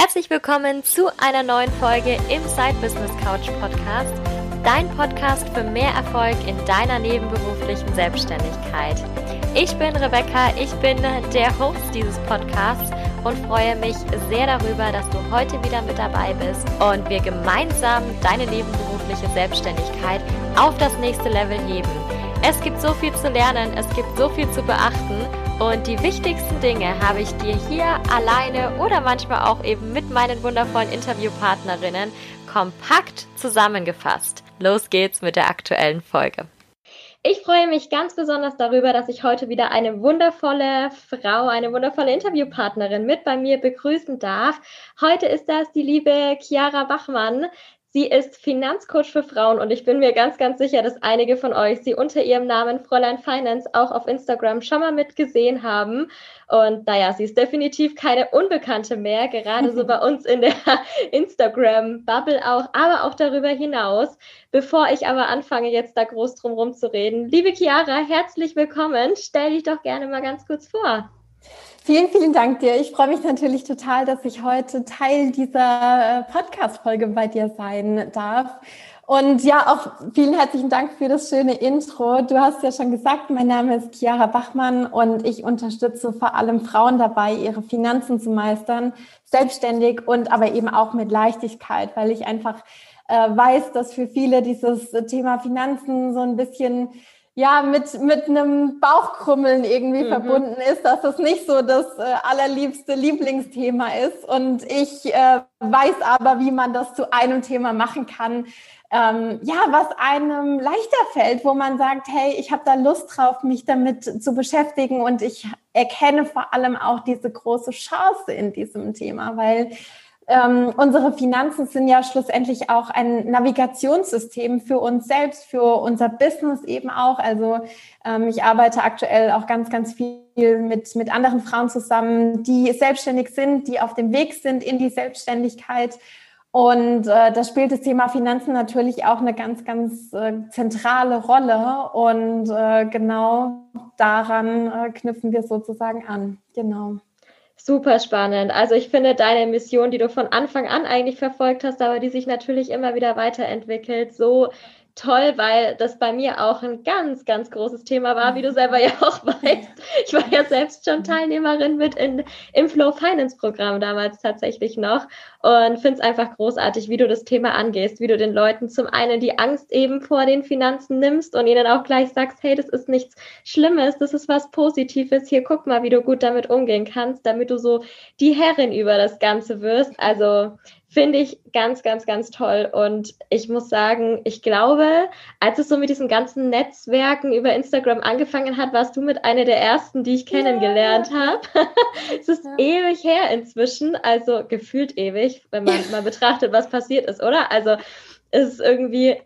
Herzlich willkommen zu einer neuen Folge im Side Business Couch Podcast, dein Podcast für mehr Erfolg in deiner nebenberuflichen Selbstständigkeit. Ich bin Rebecca, ich bin der Host dieses Podcasts und freue mich sehr darüber, dass du heute wieder mit dabei bist und wir gemeinsam deine nebenberufliche Selbstständigkeit auf das nächste Level heben. Es gibt so viel zu lernen, es gibt so viel zu beachten und die wichtigsten Dinge habe ich dir hier alleine oder manchmal auch eben mit meinen wundervollen Interviewpartnerinnen kompakt zusammengefasst. Los geht's mit der aktuellen Folge. Ich freue mich ganz besonders darüber, dass ich heute wieder eine wundervolle Frau, eine wundervolle Interviewpartnerin mit bei mir begrüßen darf. Heute ist das die liebe Chiara Bachmann. Sie ist Finanzcoach für Frauen und ich bin mir ganz, ganz sicher, dass einige von euch sie unter ihrem Namen Fräulein Finance auch auf Instagram schon mal mitgesehen haben. Und naja, sie ist definitiv keine Unbekannte mehr, gerade so bei uns in der Instagram-Bubble auch, aber auch darüber hinaus. Bevor ich aber anfange, jetzt da groß drum rum zu reden, liebe Chiara, herzlich willkommen. Stell dich doch gerne mal ganz kurz vor. Vielen, vielen Dank dir. Ich freue mich natürlich total, dass ich heute Teil dieser äh, Podcast-Folge bei dir sein darf. Und ja, auch vielen herzlichen Dank für das schöne Intro. Du hast ja schon gesagt, mein Name ist Chiara Bachmann und ich unterstütze vor allem Frauen dabei, ihre Finanzen zu meistern, selbstständig und aber eben auch mit Leichtigkeit, weil ich einfach äh, weiß, dass für viele dieses Thema Finanzen so ein bisschen ja, mit, mit einem Bauchkrummeln irgendwie mhm. verbunden ist, dass es nicht so das äh, allerliebste Lieblingsthema ist. Und ich äh, weiß aber, wie man das zu einem Thema machen kann, ähm, ja, was einem leichter fällt, wo man sagt, hey, ich habe da Lust drauf, mich damit zu beschäftigen und ich erkenne vor allem auch diese große Chance in diesem Thema, weil ähm, unsere Finanzen sind ja schlussendlich auch ein Navigationssystem für uns selbst, für unser Business eben auch. Also ähm, ich arbeite aktuell auch ganz, ganz viel mit, mit anderen Frauen zusammen, die selbstständig sind, die auf dem Weg sind in die Selbstständigkeit. Und äh, da spielt das Thema Finanzen natürlich auch eine ganz, ganz äh, zentrale Rolle. Und äh, genau daran äh, knüpfen wir sozusagen an. Genau. Super spannend. Also ich finde deine Mission, die du von Anfang an eigentlich verfolgt hast, aber die sich natürlich immer wieder weiterentwickelt, so toll, weil das bei mir auch ein ganz, ganz großes Thema war, wie du selber ja auch weißt. Ich war ja selbst schon Teilnehmerin mit in, im Flow Finance Programm damals tatsächlich noch und finde es einfach großartig, wie du das Thema angehst, wie du den Leuten zum einen die Angst eben vor den Finanzen nimmst und ihnen auch gleich sagst, hey, das ist nichts Schlimmes, das ist was Positives, hier guck mal, wie du gut damit umgehen kannst, damit du so die Herrin über das Ganze wirst. Also Finde ich ganz, ganz, ganz toll. Und ich muss sagen, ich glaube, als es so mit diesen ganzen Netzwerken über Instagram angefangen hat, warst du mit einer der ersten, die ich kennengelernt ja. habe. es ist ja. ewig her inzwischen, also gefühlt ewig, wenn man mal betrachtet, was passiert ist, oder? Also es ist irgendwie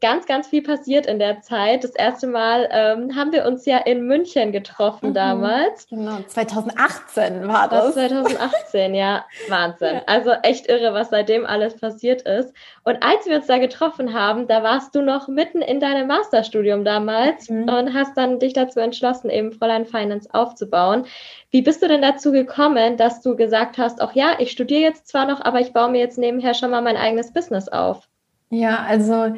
ganz, ganz viel passiert in der Zeit. Das erste Mal ähm, haben wir uns ja in München getroffen mhm, damals. Genau, 2018 war das. 2018, ja, Wahnsinn. Ja. Also echt irre, was seitdem alles passiert ist. Und als wir uns da getroffen haben, da warst du noch mitten in deinem Masterstudium damals mhm. und hast dann dich dazu entschlossen, eben Fräulein Finance aufzubauen. Wie bist du denn dazu gekommen, dass du gesagt hast, auch ja, ich studiere jetzt zwar noch, aber ich baue mir jetzt nebenher schon mal mein eigenes Business auf? Ja, also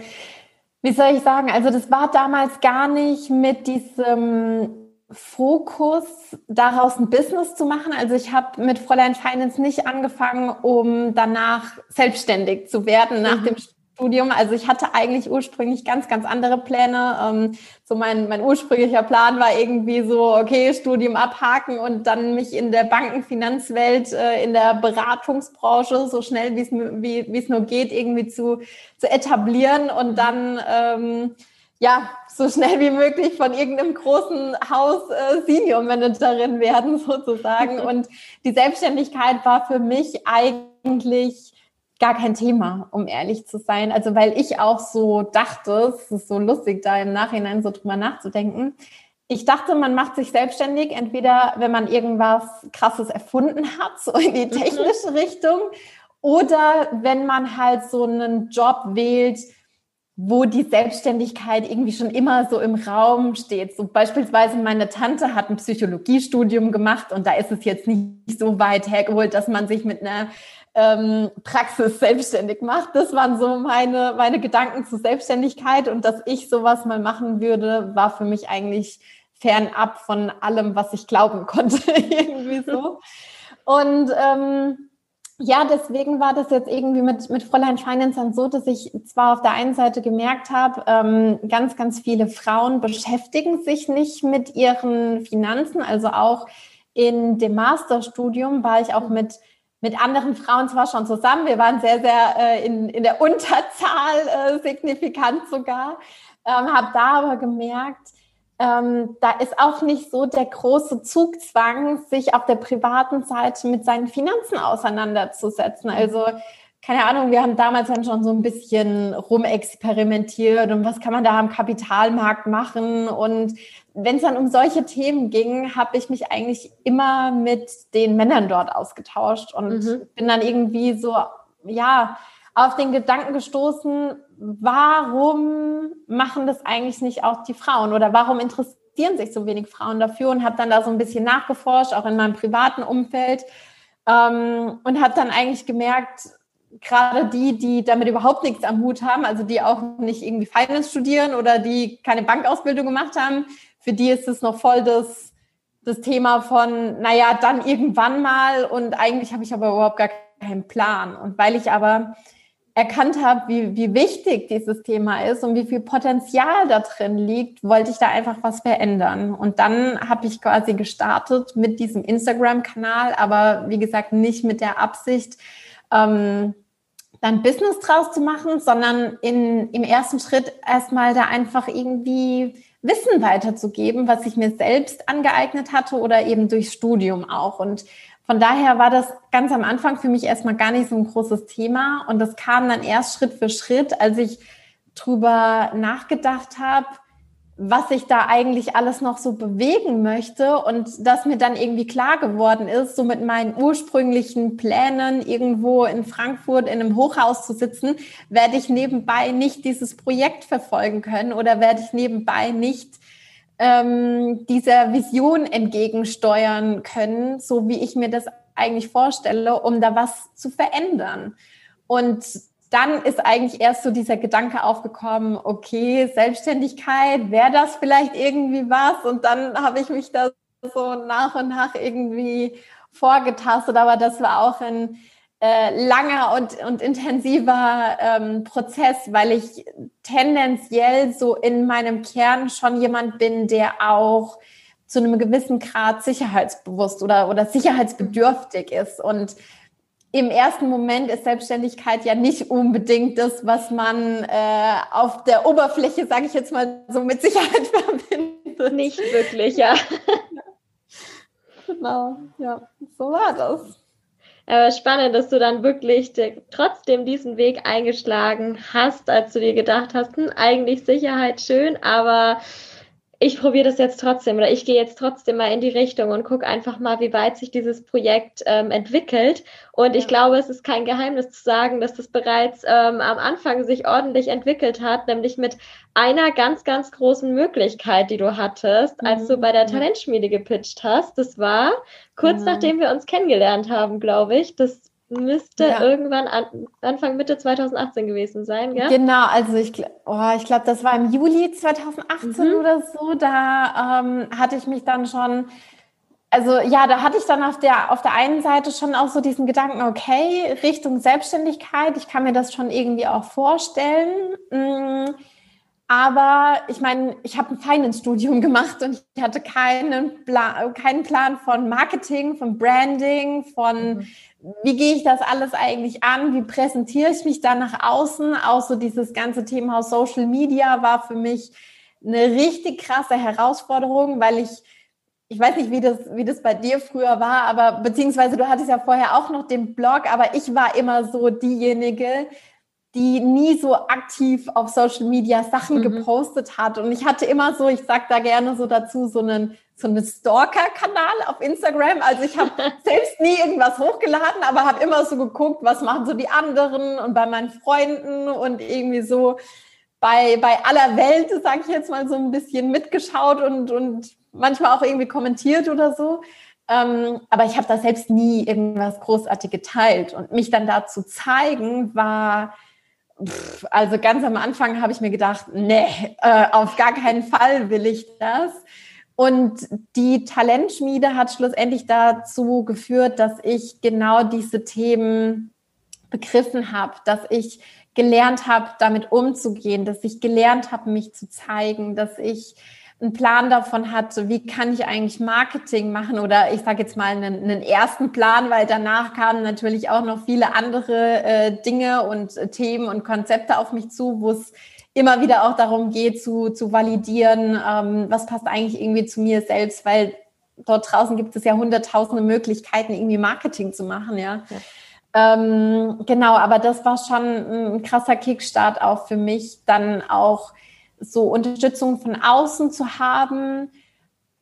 wie soll ich sagen? Also das war damals gar nicht mit diesem Fokus daraus ein Business zu machen. Also ich habe mit Fräulein Finance nicht angefangen, um danach selbstständig zu werden nach mhm. dem Studium. Also ich hatte eigentlich ursprünglich ganz, ganz andere Pläne. Ähm, so mein, mein ursprünglicher Plan war irgendwie so, okay, Studium abhaken und dann mich in der Bankenfinanzwelt, äh, in der Beratungsbranche so schnell wie es wie, es nur geht, irgendwie zu, zu etablieren und dann ähm, ja, so schnell wie möglich von irgendeinem großen Haus äh, Senior Managerin werden sozusagen. Und die Selbstständigkeit war für mich eigentlich gar kein Thema, um ehrlich zu sein. Also weil ich auch so dachte, es ist so lustig, da im Nachhinein so drüber nachzudenken. Ich dachte, man macht sich selbstständig, entweder wenn man irgendwas Krasses erfunden hat, so in die mhm. technische mhm. Richtung, oder wenn man halt so einen Job wählt, wo die Selbstständigkeit irgendwie schon immer so im Raum steht. So beispielsweise meine Tante hat ein Psychologiestudium gemacht und da ist es jetzt nicht so weit hergeholt, dass man sich mit einer ähm, Praxis selbstständig macht. Das waren so meine, meine Gedanken zur Selbstständigkeit und dass ich sowas mal machen würde, war für mich eigentlich fernab von allem, was ich glauben konnte, irgendwie so. Und ähm, ja, deswegen war das jetzt irgendwie mit, mit Fräulein Finance dann so, dass ich zwar auf der einen Seite gemerkt habe, ähm, ganz, ganz viele Frauen beschäftigen sich nicht mit ihren Finanzen. Also auch in dem Masterstudium war ich auch mit, mit anderen Frauen zwar schon zusammen. Wir waren sehr, sehr äh, in, in der Unterzahl, äh, signifikant sogar. Ähm, habe da aber gemerkt, ähm, da ist auch nicht so der große Zugzwang, sich auf der privaten Seite mit seinen Finanzen auseinanderzusetzen. Also keine Ahnung, wir haben damals dann schon so ein bisschen rumexperimentiert und was kann man da am Kapitalmarkt machen. Und wenn es dann um solche Themen ging, habe ich mich eigentlich immer mit den Männern dort ausgetauscht und mhm. bin dann irgendwie so, ja, auf den Gedanken gestoßen, warum machen das eigentlich nicht auch die Frauen oder warum interessieren sich so wenig Frauen dafür und habe dann da so ein bisschen nachgeforscht, auch in meinem privaten Umfeld ähm, und habe dann eigentlich gemerkt, gerade die, die damit überhaupt nichts am Hut haben, also die auch nicht irgendwie Finance studieren oder die keine Bankausbildung gemacht haben, für die ist es noch voll das, das Thema von, naja, dann irgendwann mal und eigentlich habe ich aber überhaupt gar keinen Plan. Und weil ich aber erkannt habe, wie, wie wichtig dieses Thema ist und wie viel Potenzial da drin liegt, wollte ich da einfach was verändern. Und dann habe ich quasi gestartet mit diesem Instagram-Kanal, aber wie gesagt, nicht mit der Absicht, ähm, dann Business draus zu machen, sondern in, im ersten Schritt erstmal da einfach irgendwie Wissen weiterzugeben, was ich mir selbst angeeignet hatte oder eben durch Studium auch. Und von daher war das ganz am Anfang für mich erstmal gar nicht so ein großes Thema. Und das kam dann erst Schritt für Schritt, als ich drüber nachgedacht habe, was ich da eigentlich alles noch so bewegen möchte und dass mir dann irgendwie klar geworden ist, so mit meinen ursprünglichen Plänen irgendwo in Frankfurt in einem Hochhaus zu sitzen, werde ich nebenbei nicht dieses Projekt verfolgen können oder werde ich nebenbei nicht ähm, dieser Vision entgegensteuern können, so wie ich mir das eigentlich vorstelle, um da was zu verändern. Und dann ist eigentlich erst so dieser Gedanke aufgekommen, okay, Selbstständigkeit, wäre das vielleicht irgendwie was? Und dann habe ich mich da so nach und nach irgendwie vorgetastet, aber das war auch ein äh, langer und, und intensiver ähm, Prozess, weil ich tendenziell so in meinem Kern schon jemand bin, der auch zu einem gewissen Grad sicherheitsbewusst oder, oder sicherheitsbedürftig ist. Und im ersten Moment ist Selbstständigkeit ja nicht unbedingt das, was man äh, auf der Oberfläche, sage ich jetzt mal, so mit Sicherheit verbindet. Nicht wirklich, ja. genau, ja, so war das. Aber spannend, dass du dann wirklich trotzdem diesen Weg eingeschlagen hast, als du dir gedacht hast, hm, eigentlich Sicherheit schön, aber ich probiere das jetzt trotzdem oder ich gehe jetzt trotzdem mal in die Richtung und gucke einfach mal, wie weit sich dieses Projekt ähm, entwickelt. Und ich glaube, es ist kein Geheimnis zu sagen, dass das bereits ähm, am Anfang sich ordentlich entwickelt hat, nämlich mit einer ganz, ganz großen Möglichkeit, die du hattest, als du bei der mhm. Talentschmiede gepitcht hast. Das war kurz mhm. nachdem wir uns kennengelernt haben, glaube ich. Das müsste ja. irgendwann an, Anfang Mitte 2018 gewesen sein, gell? Genau, also ich, oh, ich glaube, das war im Juli 2018 mhm. oder so. Da ähm, hatte ich mich dann schon, also ja, da hatte ich dann auf der auf der einen Seite schon auch so diesen Gedanken, okay, Richtung Selbstständigkeit, ich kann mir das schon irgendwie auch vorstellen. Mhm aber ich meine, ich habe ein Finance-Studium gemacht und ich hatte keinen Plan, keinen Plan von Marketing, von Branding, von mhm. wie gehe ich das alles eigentlich an, wie präsentiere ich mich da nach außen. Auch so dieses ganze Thema Social Media war für mich eine richtig krasse Herausforderung, weil ich ich weiß nicht, wie das, wie das bei dir früher war, aber beziehungsweise du hattest ja vorher auch noch den Blog, aber ich war immer so diejenige, die nie so aktiv auf Social Media Sachen mhm. gepostet hat. Und ich hatte immer so, ich sag da gerne so dazu, so einen, so einen Stalker-Kanal auf Instagram. Also ich habe selbst nie irgendwas hochgeladen, aber habe immer so geguckt, was machen so die anderen und bei meinen Freunden und irgendwie so bei, bei aller Welt, sage ich jetzt mal, so ein bisschen mitgeschaut und, und manchmal auch irgendwie kommentiert oder so. Ähm, aber ich habe da selbst nie irgendwas großartig geteilt. Und mich dann da zu zeigen, war, also ganz am Anfang habe ich mir gedacht, nee, äh, auf gar keinen Fall will ich das. Und die Talentschmiede hat schlussendlich dazu geführt, dass ich genau diese Themen begriffen habe, dass ich gelernt habe, damit umzugehen, dass ich gelernt habe, mich zu zeigen, dass ich einen Plan davon hatte, wie kann ich eigentlich Marketing machen oder ich sage jetzt mal einen, einen, ersten Plan, weil danach kamen natürlich auch noch viele andere äh, Dinge und äh, Themen und Konzepte auf mich zu, wo es immer wieder auch darum geht, zu, zu validieren, ähm, was passt eigentlich irgendwie zu mir selbst, weil dort draußen gibt es ja hunderttausende Möglichkeiten, irgendwie Marketing zu machen, ja. ja. Ähm, genau, aber das war schon ein krasser Kickstart auch für mich, dann auch so Unterstützung von außen zu haben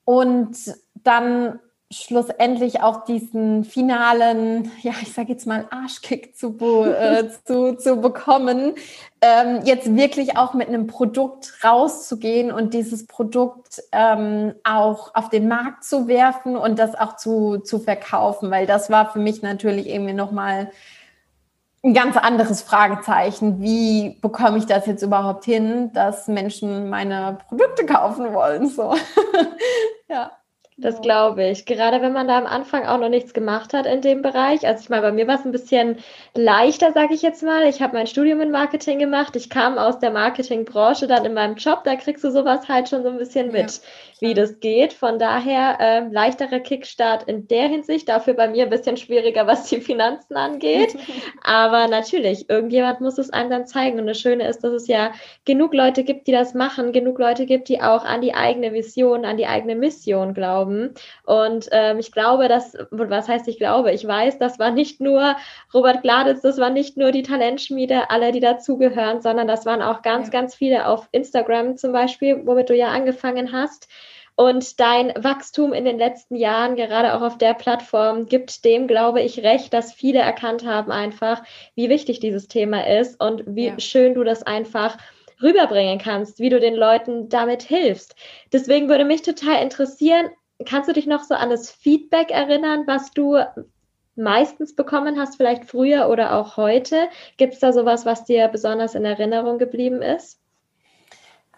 und dann schlussendlich auch diesen finalen, ja, ich sage jetzt mal Arschkick zu, äh, zu, zu bekommen, ähm, jetzt wirklich auch mit einem Produkt rauszugehen und dieses Produkt ähm, auch auf den Markt zu werfen und das auch zu, zu verkaufen, weil das war für mich natürlich irgendwie nochmal ein ganz anderes Fragezeichen. Wie bekomme ich das jetzt überhaupt hin, dass Menschen meine Produkte kaufen wollen? So. ja. Das glaube ich. Gerade wenn man da am Anfang auch noch nichts gemacht hat in dem Bereich. Also ich meine, bei mir war es ein bisschen leichter, sage ich jetzt mal. Ich habe mein Studium in Marketing gemacht. Ich kam aus der Marketingbranche dann in meinem Job. Da kriegst du sowas halt schon so ein bisschen mit. Ja wie das geht. Von daher äh, leichterer Kickstart in der Hinsicht. Dafür bei mir ein bisschen schwieriger, was die Finanzen angeht. Aber natürlich, irgendjemand muss es einem dann zeigen. Und das Schöne ist, dass es ja genug Leute gibt, die das machen, genug Leute gibt, die auch an die eigene Vision, an die eigene Mission glauben. Und ähm, ich glaube, dass, was heißt ich glaube, ich weiß, das war nicht nur Robert Gladitz, das war nicht nur die Talentschmiede, alle, die dazugehören, sondern das waren auch ganz, ja. ganz viele auf Instagram zum Beispiel, womit du ja angefangen hast. Und dein Wachstum in den letzten Jahren, gerade auch auf der Plattform, gibt dem, glaube ich, recht, dass viele erkannt haben einfach, wie wichtig dieses Thema ist und wie ja. schön du das einfach rüberbringen kannst, wie du den Leuten damit hilfst. Deswegen würde mich total interessieren, kannst du dich noch so an das Feedback erinnern, was du meistens bekommen hast, vielleicht früher oder auch heute? Gibt es da sowas, was dir besonders in Erinnerung geblieben ist?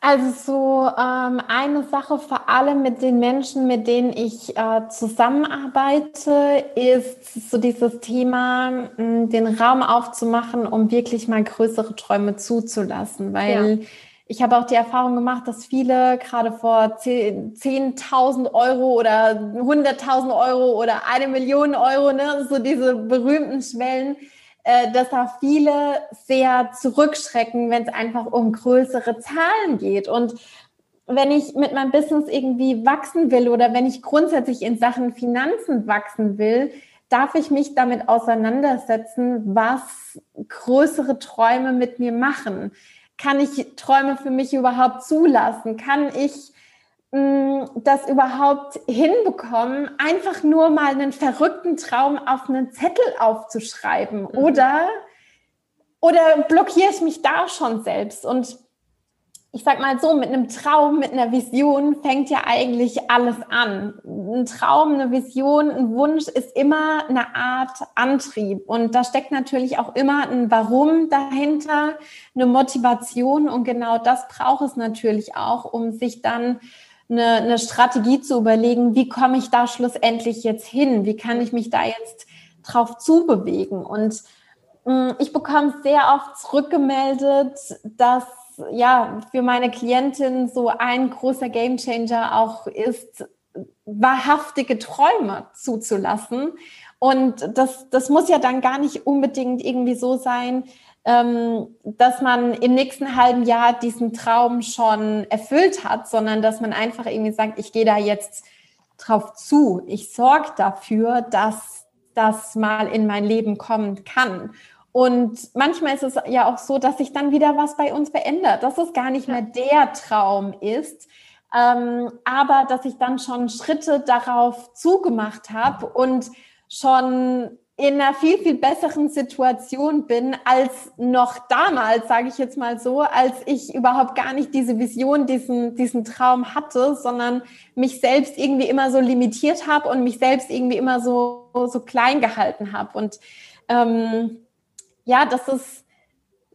Also so ähm, eine Sache vor allem mit den Menschen, mit denen ich äh, zusammenarbeite, ist so dieses Thema, mh, den Raum aufzumachen, um wirklich mal größere Träume zuzulassen, weil ja. Ich habe auch die Erfahrung gemacht, dass viele gerade vor 10.000 Euro oder 100.000 Euro oder eine Million Euro, ne, so diese berühmten Schwellen, äh, dass da viele sehr zurückschrecken, wenn es einfach um größere Zahlen geht. Und wenn ich mit meinem Business irgendwie wachsen will oder wenn ich grundsätzlich in Sachen Finanzen wachsen will, darf ich mich damit auseinandersetzen, was größere Träume mit mir machen. Kann ich Träume für mich überhaupt zulassen? Kann ich das überhaupt hinbekommen, einfach nur mal einen verrückten Traum auf einen Zettel aufzuschreiben? Mhm. Oder, oder blockiere ich mich da schon selbst? Und ich sag mal so, mit einem Traum, mit einer Vision fängt ja eigentlich alles an. Ein Traum, eine Vision, ein Wunsch ist immer eine Art Antrieb. Und da steckt natürlich auch immer ein Warum dahinter, eine Motivation. Und genau das braucht es natürlich auch, um sich dann eine, eine Strategie zu überlegen, wie komme ich da schlussendlich jetzt hin? Wie kann ich mich da jetzt drauf zubewegen? Und mm, ich bekomme sehr oft zurückgemeldet, dass ja für meine Klientin so ein großer Gamechanger auch ist, wahrhaftige Träume zuzulassen. Und das, das muss ja dann gar nicht unbedingt irgendwie so sein, ähm, dass man im nächsten halben Jahr diesen Traum schon erfüllt hat, sondern dass man einfach irgendwie sagt, ich gehe da jetzt drauf zu. Ich sorge dafür, dass das mal in mein Leben kommen kann. Und manchmal ist es ja auch so, dass sich dann wieder was bei uns verändert, dass es gar nicht mehr der Traum ist, ähm, aber dass ich dann schon Schritte darauf zugemacht habe und schon in einer viel, viel besseren Situation bin als noch damals, sage ich jetzt mal so, als ich überhaupt gar nicht diese Vision, diesen, diesen Traum hatte, sondern mich selbst irgendwie immer so limitiert habe und mich selbst irgendwie immer so, so klein gehalten habe. Und ähm, ja, das ist,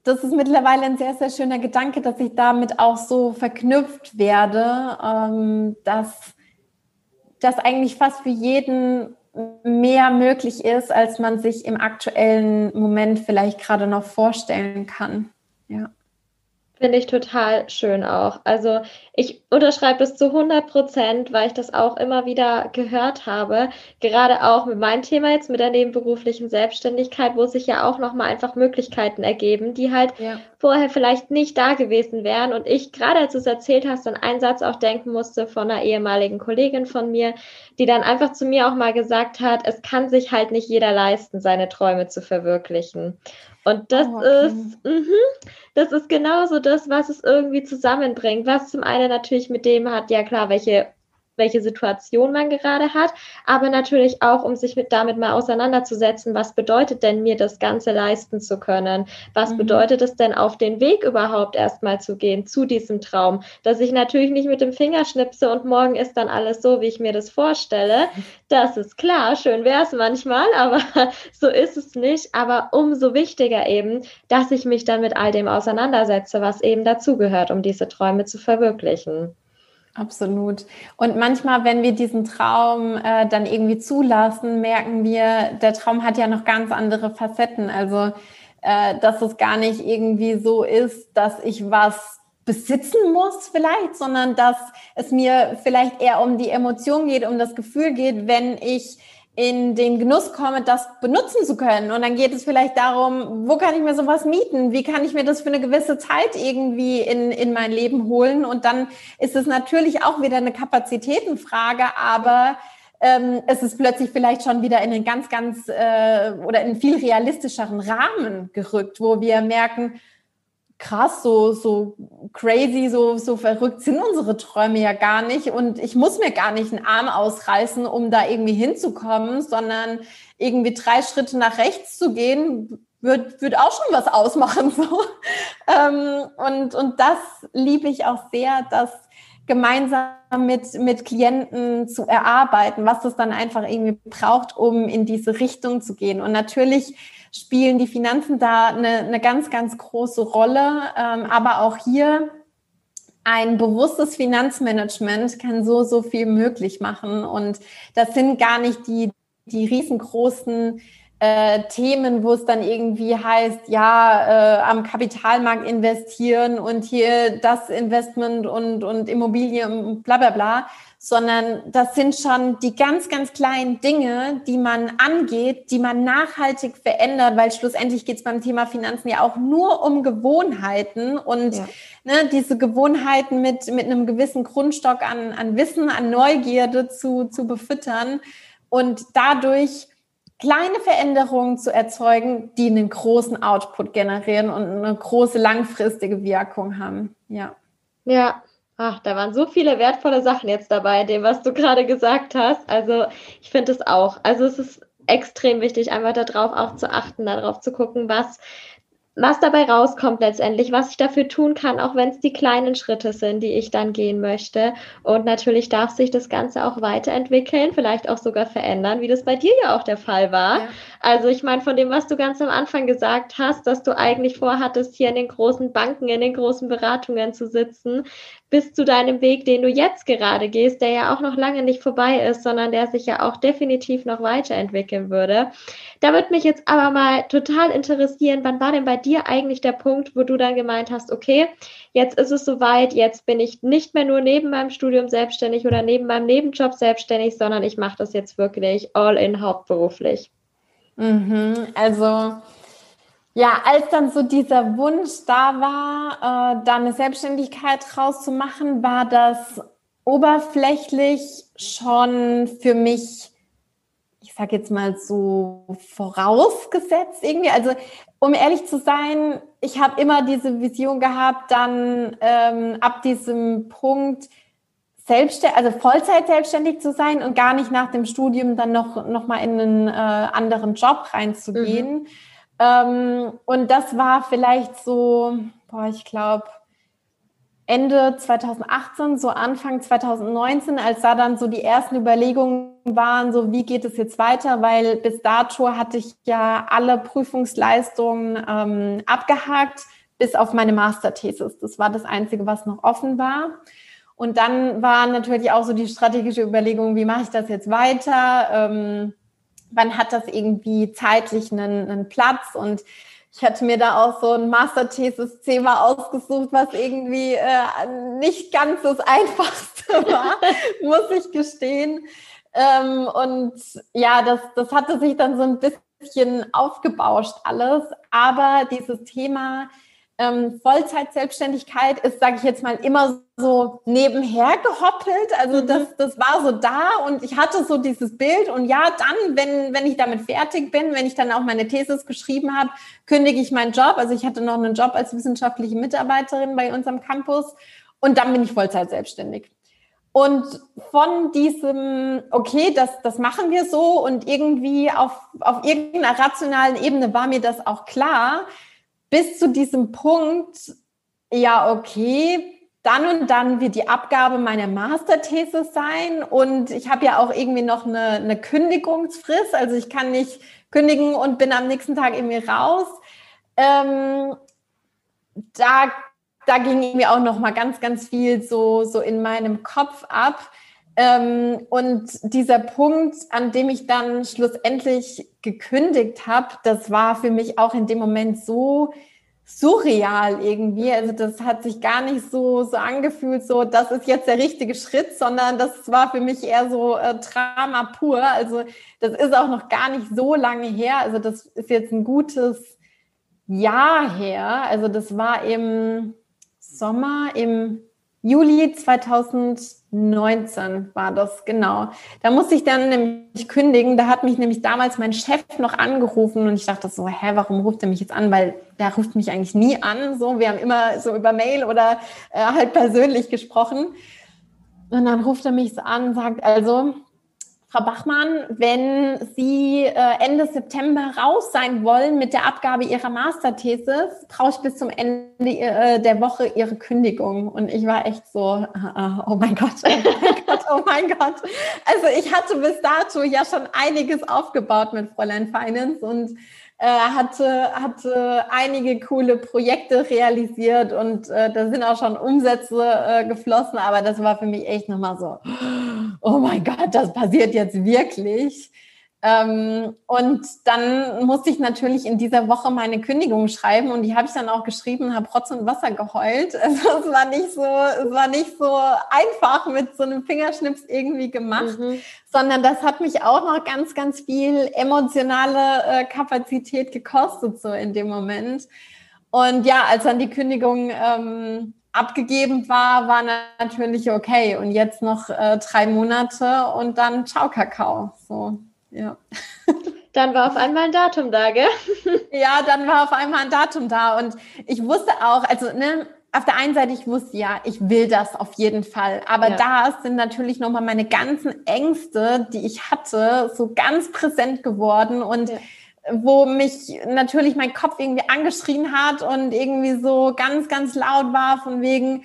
das ist mittlerweile ein sehr, sehr schöner Gedanke, dass ich damit auch so verknüpft werde, ähm, dass das eigentlich fast für jeden mehr möglich ist, als man sich im aktuellen Moment vielleicht gerade noch vorstellen kann. Ja. Finde ich total schön auch. Also ich unterschreibe es zu 100 Prozent, weil ich das auch immer wieder gehört habe. Gerade auch mit meinem Thema jetzt mit der nebenberuflichen Selbstständigkeit, wo sich ja auch nochmal einfach Möglichkeiten ergeben, die halt ja. vorher vielleicht nicht da gewesen wären. Und ich gerade als du es erzählt hast, an einen Satz auch denken musste von einer ehemaligen Kollegin von mir, die dann einfach zu mir auch mal gesagt hat, es kann sich halt nicht jeder leisten, seine Träume zu verwirklichen. Und das oh, okay. ist, mh, das ist genauso das, was es irgendwie zusammenbringt. Was zum einen natürlich mit dem hat, ja klar, welche welche Situation man gerade hat, aber natürlich auch, um sich mit, damit mal auseinanderzusetzen, was bedeutet denn mir das Ganze leisten zu können? Was mhm. bedeutet es denn auf den Weg überhaupt erstmal zu gehen zu diesem Traum? Dass ich natürlich nicht mit dem Finger schnipse und morgen ist dann alles so, wie ich mir das vorstelle. Das ist klar, schön wäre es manchmal, aber so ist es nicht. Aber umso wichtiger eben, dass ich mich dann mit all dem auseinandersetze, was eben dazugehört, um diese Träume zu verwirklichen. Absolut. Und manchmal, wenn wir diesen Traum äh, dann irgendwie zulassen, merken wir, der Traum hat ja noch ganz andere Facetten. Also, äh, dass es gar nicht irgendwie so ist, dass ich was besitzen muss vielleicht, sondern dass es mir vielleicht eher um die Emotion geht, um das Gefühl geht, wenn ich in den Genuss komme, das benutzen zu können. Und dann geht es vielleicht darum, wo kann ich mir sowas mieten? Wie kann ich mir das für eine gewisse Zeit irgendwie in, in mein Leben holen? Und dann ist es natürlich auch wieder eine Kapazitätenfrage, aber ähm, es ist plötzlich vielleicht schon wieder in einen ganz, ganz äh, oder in einen viel realistischeren Rahmen gerückt, wo wir merken, krass, so, so crazy, so, so verrückt sind unsere Träume ja gar nicht. Und ich muss mir gar nicht einen Arm ausreißen, um da irgendwie hinzukommen, sondern irgendwie drei Schritte nach rechts zu gehen, wird, wird auch schon was ausmachen. So. Ähm, und, und das liebe ich auch sehr, dass gemeinsam mit, mit Klienten zu erarbeiten, was es dann einfach irgendwie braucht, um in diese Richtung zu gehen. Und natürlich spielen die Finanzen da eine, eine ganz, ganz große Rolle. Ähm, aber auch hier ein bewusstes Finanzmanagement kann so, so viel möglich machen. Und das sind gar nicht die, die riesengroßen äh, Themen, wo es dann irgendwie heißt, ja, äh, am Kapitalmarkt investieren und hier das Investment und, und Immobilien und bla bla bla, sondern das sind schon die ganz, ganz kleinen Dinge, die man angeht, die man nachhaltig verändert, weil schlussendlich geht es beim Thema Finanzen ja auch nur um Gewohnheiten und ja. ne, diese Gewohnheiten mit, mit einem gewissen Grundstock an, an Wissen, an Neugierde zu, zu befüttern und dadurch kleine Veränderungen zu erzeugen, die einen großen Output generieren und eine große langfristige Wirkung haben. Ja. Ja, Ach, da waren so viele wertvolle Sachen jetzt dabei, dem, was du gerade gesagt hast. Also ich finde es auch. Also es ist extrem wichtig, einfach darauf auch zu achten, darauf zu gucken, was was dabei rauskommt letztendlich, was ich dafür tun kann, auch wenn es die kleinen Schritte sind, die ich dann gehen möchte. Und natürlich darf sich das Ganze auch weiterentwickeln, vielleicht auch sogar verändern, wie das bei dir ja auch der Fall war. Ja. Also ich meine, von dem, was du ganz am Anfang gesagt hast, dass du eigentlich vorhattest, hier in den großen Banken, in den großen Beratungen zu sitzen, bis zu deinem Weg, den du jetzt gerade gehst, der ja auch noch lange nicht vorbei ist, sondern der sich ja auch definitiv noch weiterentwickeln würde. Da würde mich jetzt aber mal total interessieren, wann war denn bei dir eigentlich der Punkt, wo du dann gemeint hast, okay, jetzt ist es soweit, jetzt bin ich nicht mehr nur neben meinem Studium selbstständig oder neben meinem Nebenjob selbstständig, sondern ich mache das jetzt wirklich all in hauptberuflich. Mhm, also ja, als dann so dieser Wunsch da war, äh, da eine Selbstständigkeit rauszumachen, war das oberflächlich schon für mich, ich sag jetzt mal so vorausgesetzt irgendwie. Also um ehrlich zu sein, ich habe immer diese Vision gehabt, dann ähm, ab diesem Punkt selbstständig, also Vollzeit selbstständig zu sein und gar nicht nach dem Studium dann noch, noch mal in einen äh, anderen Job reinzugehen. Mhm. Ähm, und das war vielleicht so, boah, ich glaube, Ende 2018, so Anfang 2019, als da dann so die ersten Überlegungen waren, so wie geht es jetzt weiter, weil bis dato hatte ich ja alle Prüfungsleistungen ähm, abgehakt, bis auf meine Masterthesis. Das war das Einzige, was noch offen war. Und dann war natürlich auch so die strategische Überlegung, wie mache ich das jetzt weiter? Ähm, wann hat das irgendwie zeitlich einen, einen Platz? Und ich hatte mir da auch so ein Masterthesis-Thema ausgesucht, was irgendwie äh, nicht ganz das Einfachste war, muss ich gestehen. Ähm, und ja, das, das hatte sich dann so ein bisschen aufgebauscht alles. Aber dieses Thema ähm, Vollzeit-Selbstständigkeit ist, sage ich jetzt mal, immer so nebenher gehoppelt. Also mhm. das, das war so da und ich hatte so dieses Bild. Und ja, dann, wenn, wenn ich damit fertig bin, wenn ich dann auch meine Thesis geschrieben habe, kündige ich meinen Job. Also ich hatte noch einen Job als wissenschaftliche Mitarbeiterin bei unserem Campus und dann bin ich Vollzeit selbstständig. Und von diesem, okay, das, das machen wir so und irgendwie auf, auf irgendeiner rationalen Ebene war mir das auch klar, bis zu diesem Punkt, ja, okay, dann und dann wird die Abgabe meiner Masterthese sein und ich habe ja auch irgendwie noch eine, eine Kündigungsfrist, also ich kann nicht kündigen und bin am nächsten Tag irgendwie raus. Ähm, da, da ging irgendwie auch noch mal ganz, ganz viel so, so in meinem Kopf ab. Ähm, und dieser Punkt, an dem ich dann schlussendlich gekündigt habe, das war für mich auch in dem Moment so surreal irgendwie. Also das hat sich gar nicht so, so angefühlt, so das ist jetzt der richtige Schritt, sondern das war für mich eher so äh, Drama pur. Also das ist auch noch gar nicht so lange her. Also das ist jetzt ein gutes Jahr her. Also das war im Sommer, im Juli 2019 war das, genau. Da musste ich dann nämlich kündigen. Da hat mich nämlich damals mein Chef noch angerufen und ich dachte so, hä, warum ruft er mich jetzt an? Weil der ruft mich eigentlich nie an. So, wir haben immer so über Mail oder äh, halt persönlich gesprochen. Und dann ruft er mich so an und sagt, also, Frau Bachmann, wenn Sie äh, Ende September raus sein wollen mit der Abgabe Ihrer Masterthesis, brauche ich bis zum Ende äh, der Woche Ihre Kündigung. Und ich war echt so, oh mein Gott, oh mein Gott, oh mein Gott. Also ich hatte bis dato ja schon einiges aufgebaut mit Fräulein Finance und äh, hatte, hatte einige coole Projekte realisiert und äh, da sind auch schon Umsätze äh, geflossen, aber das war für mich echt nochmal so, oh mein Gott, das passiert jetzt wirklich. Ähm, und dann musste ich natürlich in dieser Woche meine Kündigung schreiben und die habe ich dann auch geschrieben, habe Rotz und Wasser geheult. Also es war nicht so, es war nicht so einfach mit so einem Fingerschnips irgendwie gemacht, mhm. sondern das hat mich auch noch ganz, ganz viel emotionale äh, Kapazität gekostet so in dem Moment. Und ja, als dann die Kündigung ähm, abgegeben war, war natürlich okay. Und jetzt noch äh, drei Monate und dann Ciao Kakao. So ja. Dann war auf einmal ein Datum da, gell? Ja, dann war auf einmal ein Datum da. Und ich wusste auch, also, ne, auf der einen Seite, ich wusste ja, ich will das auf jeden Fall. Aber ja. da sind natürlich nochmal meine ganzen Ängste, die ich hatte, so ganz präsent geworden und ja. wo mich natürlich mein Kopf irgendwie angeschrien hat und irgendwie so ganz, ganz laut war von wegen,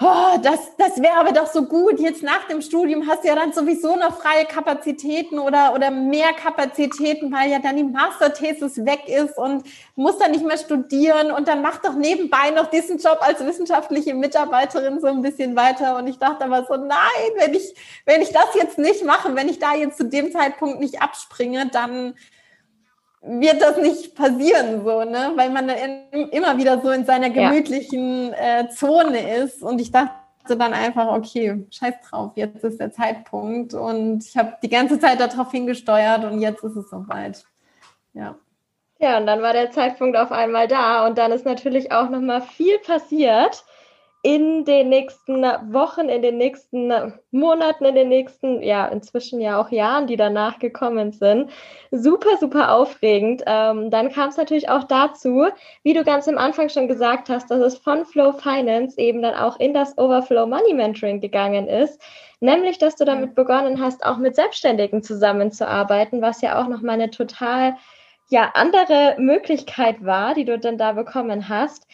oh, das, das wäre aber doch so gut. Jetzt nach dem Studium hast du ja dann sowieso noch freie Kapazitäten oder, oder mehr Kapazitäten, weil ja dann die Masterthesis weg ist und musst dann nicht mehr studieren und dann mach doch nebenbei noch diesen Job als wissenschaftliche Mitarbeiterin so ein bisschen weiter. Und ich dachte aber so, nein, wenn ich, wenn ich das jetzt nicht mache, wenn ich da jetzt zu dem Zeitpunkt nicht abspringe, dann wird das nicht passieren, so, ne? Weil man in, immer wieder so in seiner gemütlichen ja. äh, Zone ist. Und ich dachte dann einfach, okay, scheiß drauf, jetzt ist der Zeitpunkt. Und ich habe die ganze Zeit darauf hingesteuert und jetzt ist es soweit. Ja. Ja, und dann war der Zeitpunkt auf einmal da und dann ist natürlich auch nochmal viel passiert. In den nächsten Wochen, in den nächsten Monaten, in den nächsten, ja, inzwischen ja auch Jahren, die danach gekommen sind. Super, super aufregend. Ähm, dann kam es natürlich auch dazu, wie du ganz am Anfang schon gesagt hast, dass es von Flow Finance eben dann auch in das Overflow Money Mentoring gegangen ist. Nämlich, dass du damit begonnen hast, auch mit Selbstständigen zusammenzuarbeiten, was ja auch nochmal eine total ja, andere Möglichkeit war, die du dann da bekommen hast.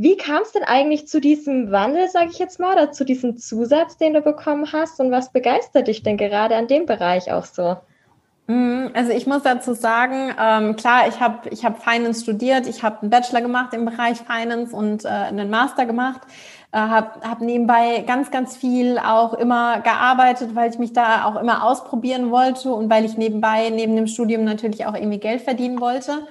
Wie kam es denn eigentlich zu diesem Wandel, sage ich jetzt mal, oder zu diesem Zusatz, den du bekommen hast? Und was begeistert dich denn gerade an dem Bereich auch so? Mhm, also ich muss dazu sagen, ähm, klar, ich habe ich hab Finance studiert, ich habe einen Bachelor gemacht im Bereich Finance und äh, einen Master gemacht, äh, habe hab nebenbei ganz, ganz viel auch immer gearbeitet, weil ich mich da auch immer ausprobieren wollte und weil ich nebenbei neben dem Studium natürlich auch irgendwie Geld verdienen wollte.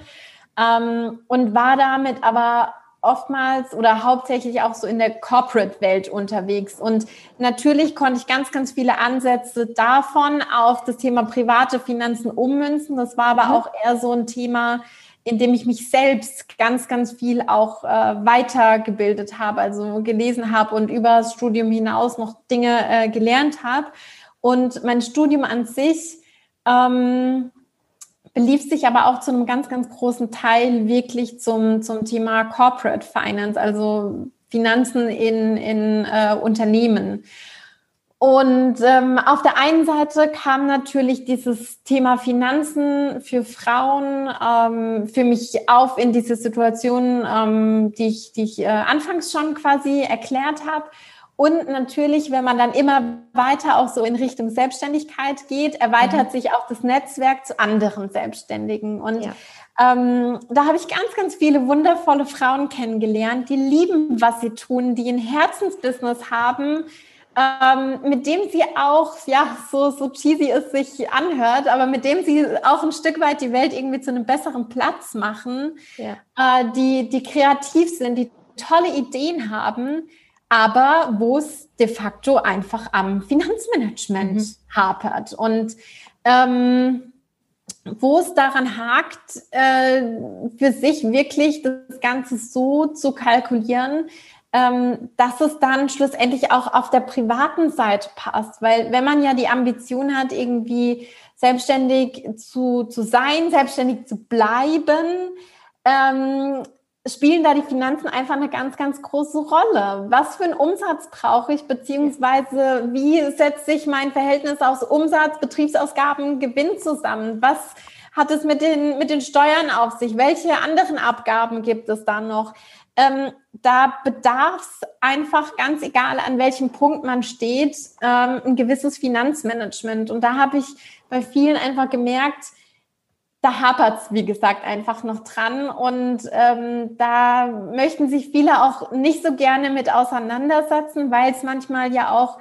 Ähm, und war damit aber oftmals oder hauptsächlich auch so in der Corporate-Welt unterwegs. Und natürlich konnte ich ganz, ganz viele Ansätze davon auf das Thema private Finanzen ummünzen. Das war aber mhm. auch eher so ein Thema, in dem ich mich selbst ganz, ganz viel auch äh, weitergebildet habe, also gelesen habe und über das Studium hinaus noch Dinge äh, gelernt habe. Und mein Studium an sich ähm, belief sich aber auch zu einem ganz, ganz großen Teil wirklich zum, zum Thema Corporate Finance, also Finanzen in, in äh, Unternehmen. Und ähm, auf der einen Seite kam natürlich dieses Thema Finanzen für Frauen ähm, für mich auf in diese Situation, ähm, die ich, die ich äh, anfangs schon quasi erklärt habe. Und natürlich, wenn man dann immer weiter auch so in Richtung Selbstständigkeit geht, erweitert mhm. sich auch das Netzwerk zu anderen Selbstständigen. Und ja. ähm, da habe ich ganz, ganz viele wundervolle Frauen kennengelernt, die lieben, was sie tun, die ein Herzensbusiness haben, ähm, mit dem sie auch, ja, so, so cheesy es sich anhört, aber mit dem sie auch ein Stück weit die Welt irgendwie zu einem besseren Platz machen, ja. äh, die, die kreativ sind, die tolle Ideen haben aber wo es de facto einfach am Finanzmanagement mhm. hapert. Und ähm, wo es daran hakt, äh, für sich wirklich das Ganze so zu kalkulieren, ähm, dass es dann schlussendlich auch auf der privaten Seite passt. Weil wenn man ja die Ambition hat, irgendwie selbstständig zu, zu sein, selbstständig zu bleiben, ähm, spielen da die Finanzen einfach eine ganz, ganz große Rolle. Was für einen Umsatz brauche ich, beziehungsweise wie setzt sich mein Verhältnis aus Umsatz, Betriebsausgaben, Gewinn zusammen? Was hat es mit den, mit den Steuern auf sich? Welche anderen Abgaben gibt es da noch? Ähm, da bedarf es einfach ganz egal, an welchem Punkt man steht, ähm, ein gewisses Finanzmanagement. Und da habe ich bei vielen einfach gemerkt, da hapert es, wie gesagt, einfach noch dran. Und ähm, da möchten sich viele auch nicht so gerne mit auseinandersetzen, weil es manchmal ja auch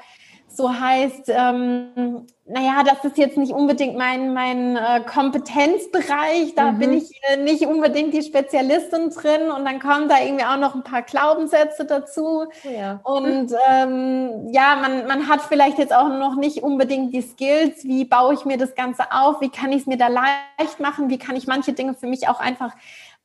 so heißt, ähm, naja, das ist jetzt nicht unbedingt mein, mein äh, Kompetenzbereich, da mhm. bin ich äh, nicht unbedingt die Spezialistin drin und dann kommen da irgendwie auch noch ein paar Glaubenssätze dazu. Ja. Und ähm, ja, man, man hat vielleicht jetzt auch noch nicht unbedingt die Skills, wie baue ich mir das Ganze auf, wie kann ich es mir da leicht machen, wie kann ich manche Dinge für mich auch einfach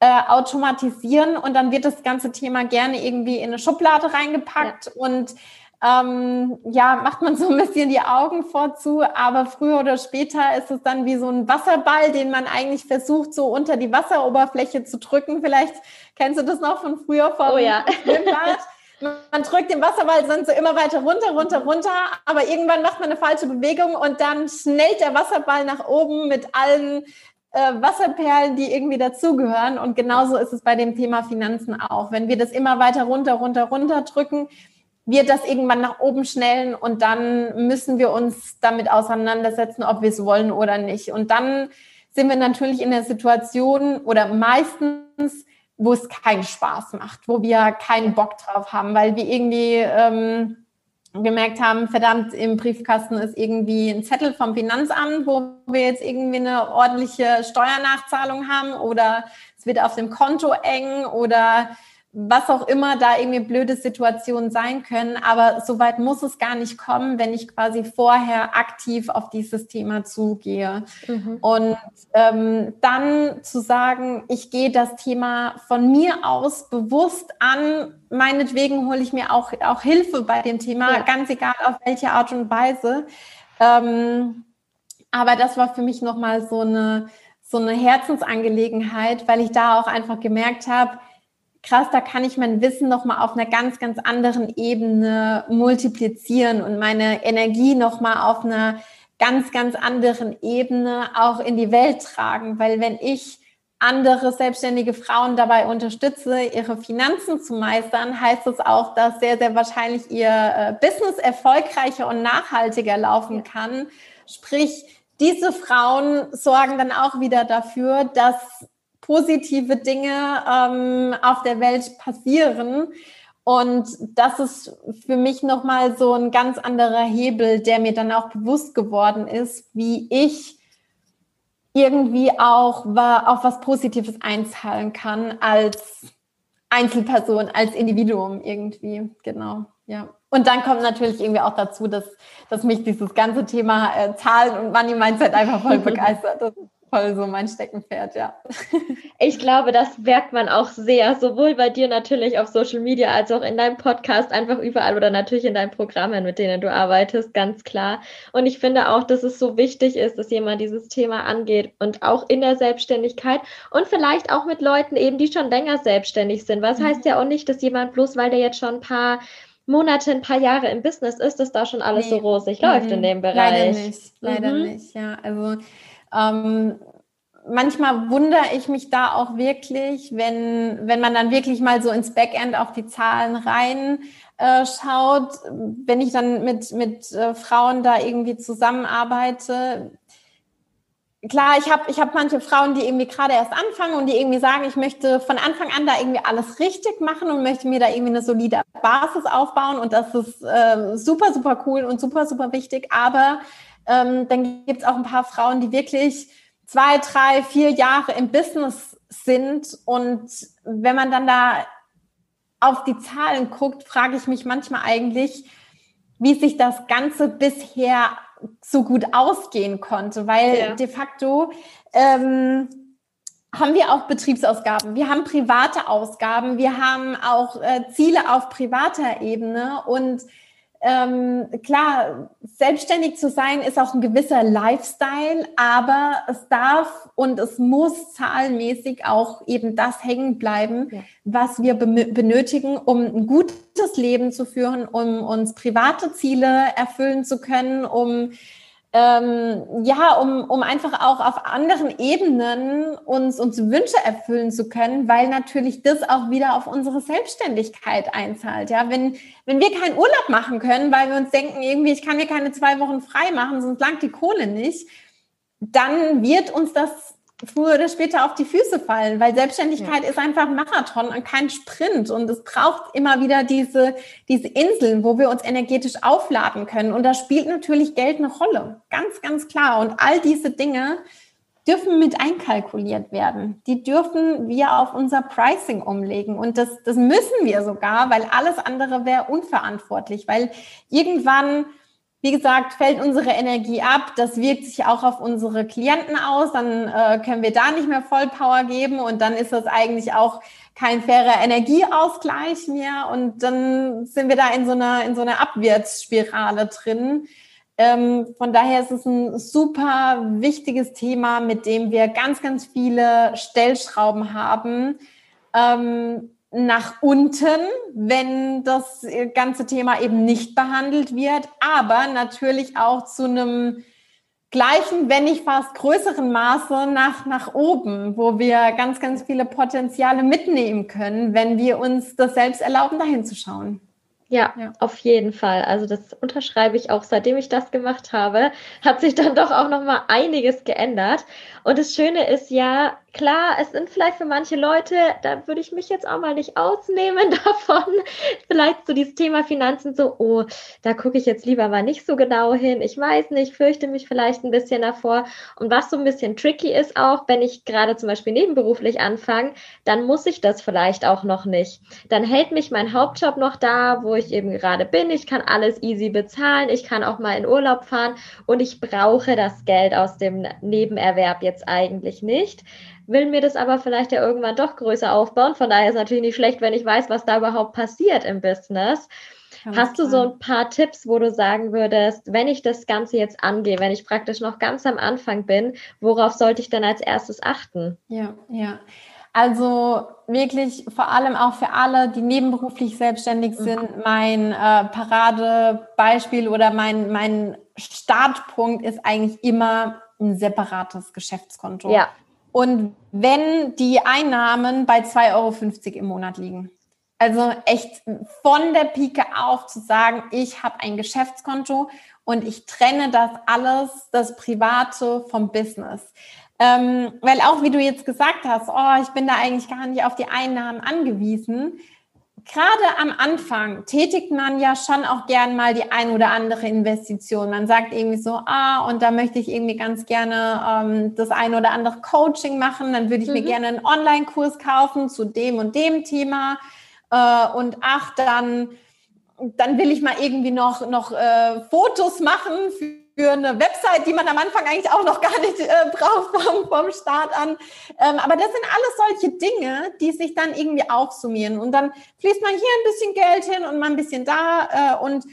äh, automatisieren und dann wird das ganze Thema gerne irgendwie in eine Schublade reingepackt ja. und ähm, ja, macht man so ein bisschen die Augen vorzu, aber früher oder später ist es dann wie so ein Wasserball, den man eigentlich versucht, so unter die Wasseroberfläche zu drücken. Vielleicht kennst du das noch von früher vom oh, ja. Schwimmbad. Man drückt den Wasserball dann so immer weiter runter, runter, runter, aber irgendwann macht man eine falsche Bewegung und dann schnellt der Wasserball nach oben mit allen äh, Wasserperlen, die irgendwie dazugehören. Und genauso ist es bei dem Thema Finanzen auch. Wenn wir das immer weiter runter, runter, runter drücken, wird das irgendwann nach oben schnellen und dann müssen wir uns damit auseinandersetzen, ob wir es wollen oder nicht. Und dann sind wir natürlich in der Situation oder meistens, wo es keinen Spaß macht, wo wir keinen Bock drauf haben, weil wir irgendwie ähm, gemerkt haben, verdammt, im Briefkasten ist irgendwie ein Zettel vom Finanzamt, wo wir jetzt irgendwie eine ordentliche Steuernachzahlung haben oder es wird auf dem Konto eng oder was auch immer da irgendwie blöde Situationen sein können. Aber soweit muss es gar nicht kommen, wenn ich quasi vorher aktiv auf dieses Thema zugehe. Mhm. Und ähm, dann zu sagen, ich gehe das Thema von mir aus bewusst an. Meinetwegen hole ich mir auch, auch Hilfe bei dem Thema, ja. ganz egal auf welche Art und Weise. Ähm, aber das war für mich nochmal so eine, so eine Herzensangelegenheit, weil ich da auch einfach gemerkt habe, krass, da kann ich mein Wissen nochmal auf einer ganz, ganz anderen Ebene multiplizieren und meine Energie nochmal auf einer ganz, ganz anderen Ebene auch in die Welt tragen. Weil wenn ich andere selbstständige Frauen dabei unterstütze, ihre Finanzen zu meistern, heißt es das auch, dass sehr, sehr wahrscheinlich ihr äh, Business erfolgreicher und nachhaltiger laufen kann. Sprich, diese Frauen sorgen dann auch wieder dafür, dass positive Dinge ähm, auf der Welt passieren. Und das ist für mich nochmal so ein ganz anderer Hebel, der mir dann auch bewusst geworden ist, wie ich irgendwie auch auf was Positives einzahlen kann als Einzelperson, als Individuum irgendwie. Genau, ja. Und dann kommt natürlich irgendwie auch dazu, dass, dass mich dieses ganze Thema äh, Zahlen und Money Mindset einfach voll begeistert. Voll so mein Steckenpferd, ja. Ich glaube, das merkt man auch sehr, sowohl bei dir natürlich auf Social Media als auch in deinem Podcast, einfach überall oder natürlich in deinen Programmen, mit denen du arbeitest, ganz klar. Und ich finde auch, dass es so wichtig ist, dass jemand dieses Thema angeht und auch in der Selbstständigkeit und vielleicht auch mit Leuten eben, die schon länger selbstständig sind. Was mhm. heißt ja auch nicht, dass jemand bloß, weil der jetzt schon ein paar Monate, ein paar Jahre im Business ist, dass da schon alles nee. so rosig mhm. läuft in mhm. dem Bereich. Leider nicht, leider mhm. nicht, ja. Also ähm, manchmal wundere ich mich da auch wirklich, wenn, wenn man dann wirklich mal so ins Backend auf die Zahlen rein äh, schaut, wenn ich dann mit, mit äh, Frauen da irgendwie zusammenarbeite. Klar, ich habe ich hab manche Frauen, die irgendwie gerade erst anfangen und die irgendwie sagen, ich möchte von Anfang an da irgendwie alles richtig machen und möchte mir da irgendwie eine solide Basis aufbauen und das ist äh, super, super cool und super, super wichtig. Aber ähm, dann gibt es auch ein paar Frauen, die wirklich zwei, drei, vier Jahre im Business sind. Und wenn man dann da auf die Zahlen guckt, frage ich mich manchmal eigentlich, wie sich das Ganze bisher so gut ausgehen konnte, weil ja. de facto ähm, haben wir auch Betriebsausgaben, wir haben private Ausgaben, wir haben auch äh, Ziele auf privater Ebene und ähm, klar, selbstständig zu sein ist auch ein gewisser Lifestyle, aber es darf und es muss zahlenmäßig auch eben das hängen bleiben, ja. was wir benötigen, um ein gutes Leben zu führen, um uns private Ziele erfüllen zu können, um ähm, ja, um, um einfach auch auf anderen Ebenen uns, uns Wünsche erfüllen zu können, weil natürlich das auch wieder auf unsere Selbstständigkeit einzahlt. Ja, wenn, wenn wir keinen Urlaub machen können, weil wir uns denken, irgendwie, ich kann mir keine zwei Wochen frei machen, sonst langt die Kohle nicht, dann wird uns das früher oder später auf die Füße fallen, weil Selbstständigkeit ja. ist einfach ein Marathon und kein Sprint. Und es braucht immer wieder diese, diese Inseln, wo wir uns energetisch aufladen können. Und da spielt natürlich Geld eine Rolle, ganz, ganz klar. Und all diese Dinge dürfen mit einkalkuliert werden. Die dürfen wir auf unser Pricing umlegen. Und das, das müssen wir sogar, weil alles andere wäre unverantwortlich, weil irgendwann wie gesagt, fällt unsere Energie ab. Das wirkt sich auch auf unsere Klienten aus. Dann äh, können wir da nicht mehr Vollpower geben und dann ist das eigentlich auch kein fairer Energieausgleich mehr und dann sind wir da in so einer, in so einer Abwärtsspirale drin. Ähm, von daher ist es ein super wichtiges Thema, mit dem wir ganz, ganz viele Stellschrauben haben. Ähm, nach unten, wenn das ganze Thema eben nicht behandelt wird, aber natürlich auch zu einem gleichen, wenn nicht fast größeren Maße nach, nach oben, wo wir ganz, ganz viele Potenziale mitnehmen können, wenn wir uns das selbst erlauben, dahin zu schauen. Ja, ja, auf jeden Fall. Also das unterschreibe ich auch. Seitdem ich das gemacht habe, hat sich dann doch auch noch mal einiges geändert. Und das Schöne ist ja, klar, es sind vielleicht für manche Leute, da würde ich mich jetzt auch mal nicht ausnehmen davon. Vielleicht so dieses Thema Finanzen so, oh, da gucke ich jetzt lieber mal nicht so genau hin. Ich weiß nicht, fürchte mich vielleicht ein bisschen davor. Und was so ein bisschen tricky ist auch, wenn ich gerade zum Beispiel nebenberuflich anfange, dann muss ich das vielleicht auch noch nicht. Dann hält mich mein Hauptjob noch da, wo ich eben gerade bin. Ich kann alles easy bezahlen. Ich kann auch mal in Urlaub fahren und ich brauche das Geld aus dem Nebenerwerb jetzt eigentlich nicht will mir das aber vielleicht ja irgendwann doch größer aufbauen. Von daher ist es natürlich nicht schlecht, wenn ich weiß, was da überhaupt passiert im Business. Ganz Hast du so ein paar Tipps, wo du sagen würdest, wenn ich das Ganze jetzt angehe, wenn ich praktisch noch ganz am Anfang bin, worauf sollte ich denn als erstes achten? Ja, ja. Also wirklich vor allem auch für alle, die nebenberuflich selbstständig mhm. sind, mein äh, Paradebeispiel oder mein, mein Startpunkt ist eigentlich immer ein separates Geschäftskonto. Ja. Und wenn die Einnahmen bei 2,50 Euro im Monat liegen. Also echt von der Pike auf zu sagen, ich habe ein Geschäftskonto und ich trenne das alles, das Private vom Business. Ähm, weil auch wie du jetzt gesagt hast, oh, ich bin da eigentlich gar nicht auf die Einnahmen angewiesen gerade am Anfang tätigt man ja schon auch gern mal die ein oder andere Investition. Man sagt irgendwie so, ah, und da möchte ich irgendwie ganz gerne ähm, das ein oder andere Coaching machen. Dann würde ich mhm. mir gerne einen Online-Kurs kaufen zu dem und dem Thema. Äh, und ach, dann, dann will ich mal irgendwie noch, noch äh, Fotos machen für für eine Website, die man am Anfang eigentlich auch noch gar nicht äh, braucht vom, vom Start an. Ähm, aber das sind alles solche Dinge, die sich dann irgendwie aufsummieren. Und dann fließt man hier ein bisschen Geld hin und mal ein bisschen da äh, und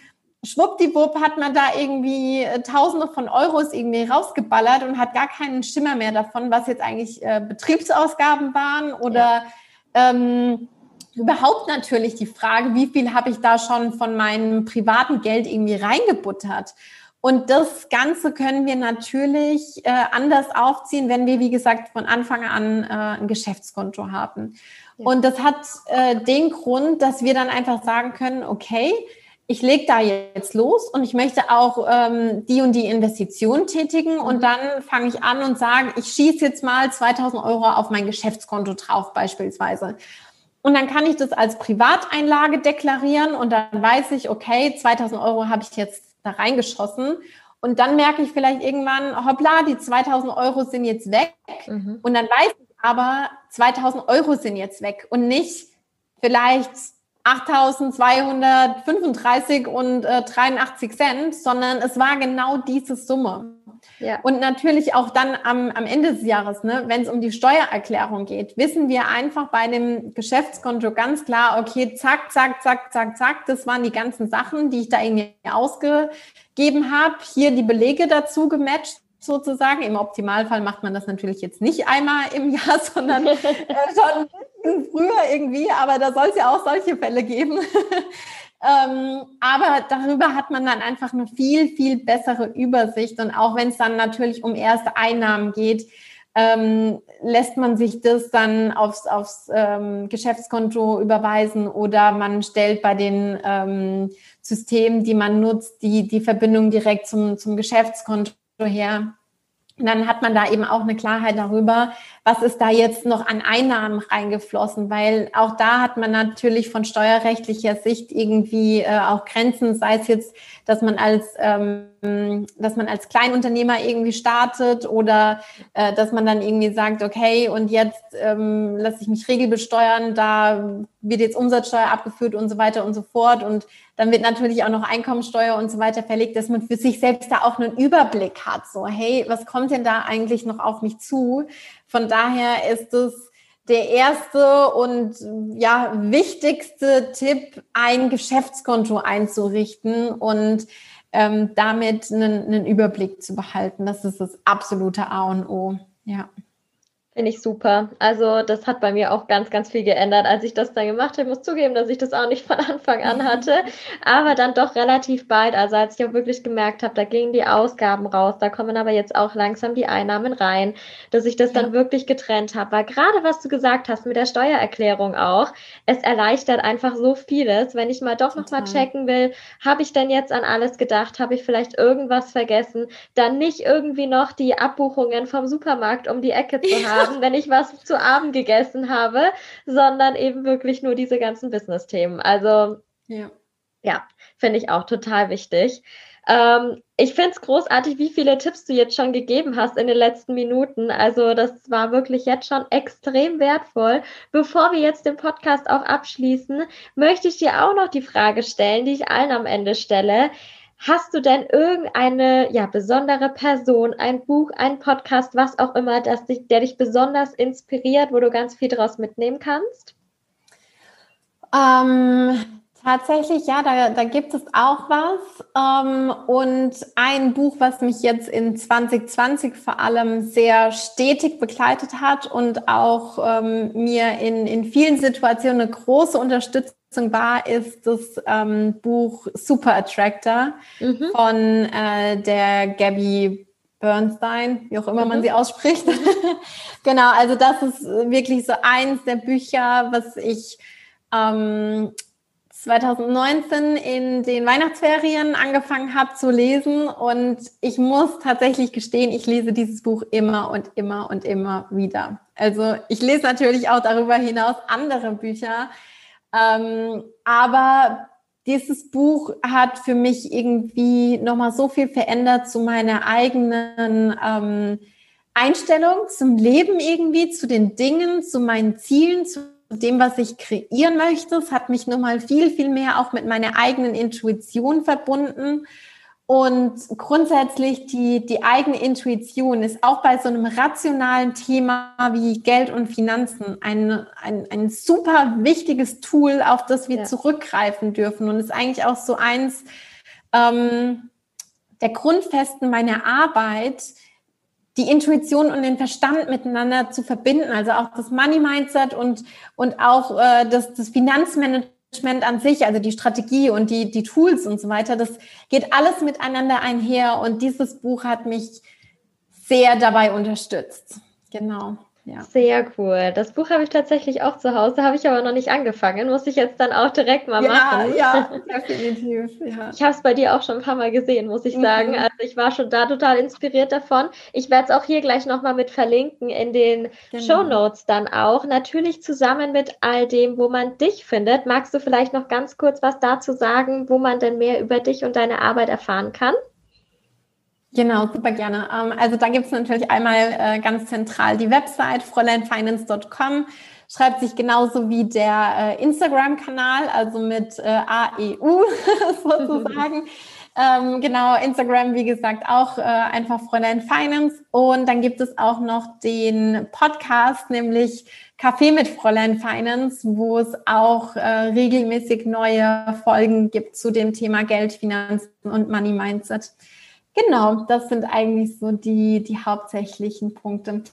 schwuppdiwupp hat man da irgendwie äh, Tausende von Euros irgendwie rausgeballert und hat gar keinen Schimmer mehr davon, was jetzt eigentlich äh, Betriebsausgaben waren oder ja. ähm, überhaupt natürlich die Frage, wie viel habe ich da schon von meinem privaten Geld irgendwie reingebuttert. Und das Ganze können wir natürlich äh, anders aufziehen, wenn wir, wie gesagt, von Anfang an äh, ein Geschäftskonto haben. Ja. Und das hat äh, den Grund, dass wir dann einfach sagen können, okay, ich lege da jetzt los und ich möchte auch ähm, die und die Investition tätigen mhm. und dann fange ich an und sage, ich schieße jetzt mal 2000 Euro auf mein Geschäftskonto drauf beispielsweise. Und dann kann ich das als Privateinlage deklarieren und dann weiß ich, okay, 2000 Euro habe ich jetzt da reingeschossen. Und dann merke ich vielleicht irgendwann, hoppla, die 2000 Euro sind jetzt weg. Mhm. Und dann weiß ich aber, 2000 Euro sind jetzt weg und nicht vielleicht 8235 und äh, 83 Cent, sondern es war genau diese Summe. Ja. Und natürlich auch dann am, am Ende des Jahres, ne, wenn es um die Steuererklärung geht, wissen wir einfach bei dem Geschäftskonto ganz klar, okay, zack, zack, zack, zack, zack, das waren die ganzen Sachen, die ich da irgendwie ausgegeben habe. Hier die Belege dazu gematcht sozusagen. Im Optimalfall macht man das natürlich jetzt nicht einmal im Jahr, sondern äh, schon früher irgendwie, aber da soll es ja auch solche Fälle geben. Ähm, aber darüber hat man dann einfach eine viel, viel bessere Übersicht. Und auch wenn es dann natürlich um erste Einnahmen geht, ähm, lässt man sich das dann aufs, aufs ähm, Geschäftskonto überweisen oder man stellt bei den ähm, Systemen, die man nutzt, die, die Verbindung direkt zum, zum Geschäftskonto her. Und dann hat man da eben auch eine Klarheit darüber, was ist da jetzt noch an Einnahmen reingeflossen, weil auch da hat man natürlich von steuerrechtlicher Sicht irgendwie äh, auch Grenzen, sei es jetzt, dass man als ähm, dass man als Kleinunternehmer irgendwie startet oder äh, dass man dann irgendwie sagt, okay, und jetzt ähm, lasse ich mich regelbesteuern, da wird jetzt Umsatzsteuer abgeführt und so weiter und so fort. Und dann wird natürlich auch noch Einkommensteuer und so weiter verlegt, dass man für sich selbst da auch einen Überblick hat, so hey, was kommt denn da eigentlich noch auf mich zu? Von daher ist es der erste und ja wichtigste Tipp, ein Geschäftskonto einzurichten. Und ähm, damit einen, einen Überblick zu behalten. Das ist das absolute A und O. Ja. Finde ich super. Also das hat bei mir auch ganz, ganz viel geändert, als ich das dann gemacht habe. Ich muss zugeben, dass ich das auch nicht von Anfang an hatte, aber dann doch relativ bald. Also als ich auch wirklich gemerkt habe, da gingen die Ausgaben raus, da kommen aber jetzt auch langsam die Einnahmen rein, dass ich das ja. dann wirklich getrennt habe. Weil gerade was du gesagt hast mit der Steuererklärung auch, es erleichtert einfach so vieles, wenn ich mal doch nochmal checken will, habe ich denn jetzt an alles gedacht, habe ich vielleicht irgendwas vergessen, dann nicht irgendwie noch die Abbuchungen vom Supermarkt um die Ecke zu haben haben, wenn ich was zu Abend gegessen habe, sondern eben wirklich nur diese ganzen Business-Themen. Also ja, ja finde ich auch total wichtig. Ähm, ich finde es großartig, wie viele Tipps du jetzt schon gegeben hast in den letzten Minuten. Also das war wirklich jetzt schon extrem wertvoll. Bevor wir jetzt den Podcast auch abschließen, möchte ich dir auch noch die Frage stellen, die ich allen am Ende stelle. Hast du denn irgendeine ja, besondere Person, ein Buch, ein Podcast, was auch immer, das dich, der dich besonders inspiriert, wo du ganz viel daraus mitnehmen kannst? Ähm, Tatsächlich, ja, da, da gibt es auch was. Ähm, und ein Buch, was mich jetzt in 2020 vor allem sehr stetig begleitet hat und auch ähm, mir in, in vielen Situationen eine große Unterstützung war, ist das ähm, Buch Super Attractor mhm. von äh, der Gabby Bernstein, wie auch immer mhm. man sie ausspricht. genau, also das ist wirklich so eins der Bücher, was ich ähm, 2019 in den Weihnachtsferien angefangen habe zu lesen und ich muss tatsächlich gestehen, ich lese dieses Buch immer und immer und immer wieder. Also ich lese natürlich auch darüber hinaus andere Bücher, ähm, aber dieses Buch hat für mich irgendwie nochmal so viel verändert zu meiner eigenen ähm, Einstellung zum Leben irgendwie, zu den Dingen, zu meinen Zielen, zu dem, was ich kreieren möchte. Es hat mich nochmal viel, viel mehr auch mit meiner eigenen Intuition verbunden. Und grundsätzlich die, die eigene Intuition ist auch bei so einem rationalen Thema wie Geld und Finanzen ein, ein, ein super wichtiges Tool, auf das wir ja. zurückgreifen dürfen. Und ist eigentlich auch so eins ähm, der Grundfesten meiner Arbeit, die Intuition und den Verstand miteinander zu verbinden, also auch das Money Mindset und, und auch äh, das, das Finanzmanagement an sich, also die Strategie und die, die Tools und so weiter, das geht alles miteinander einher und dieses Buch hat mich sehr dabei unterstützt. Genau. Ja. Sehr cool. Das Buch habe ich tatsächlich auch zu Hause, habe ich aber noch nicht angefangen. Muss ich jetzt dann auch direkt mal ja, machen. Ja, definitiv. Ja. Ich habe es bei dir auch schon ein paar Mal gesehen, muss ich sagen. Mhm. Also ich war schon da total inspiriert davon. Ich werde es auch hier gleich nochmal mit verlinken in den genau. Show Notes dann auch. Natürlich zusammen mit all dem, wo man dich findet. Magst du vielleicht noch ganz kurz was dazu sagen, wo man denn mehr über dich und deine Arbeit erfahren kann? Genau, super gerne. Ähm, also da gibt es natürlich einmal äh, ganz zentral die Website fräuleinfinance.com. Schreibt sich genauso wie der äh, Instagram-Kanal, also mit äh, AEU sozusagen. ähm, genau, Instagram, wie gesagt, auch einfach Fräulein Finance. Und dann gibt es auch noch den Podcast, nämlich Café mit Fräulein Finance, wo es auch regelmäßig neue Folgen gibt zu dem Thema Geld, Finanzen und Money Mindset. Genau, das sind eigentlich so die, die hauptsächlichen Punkte.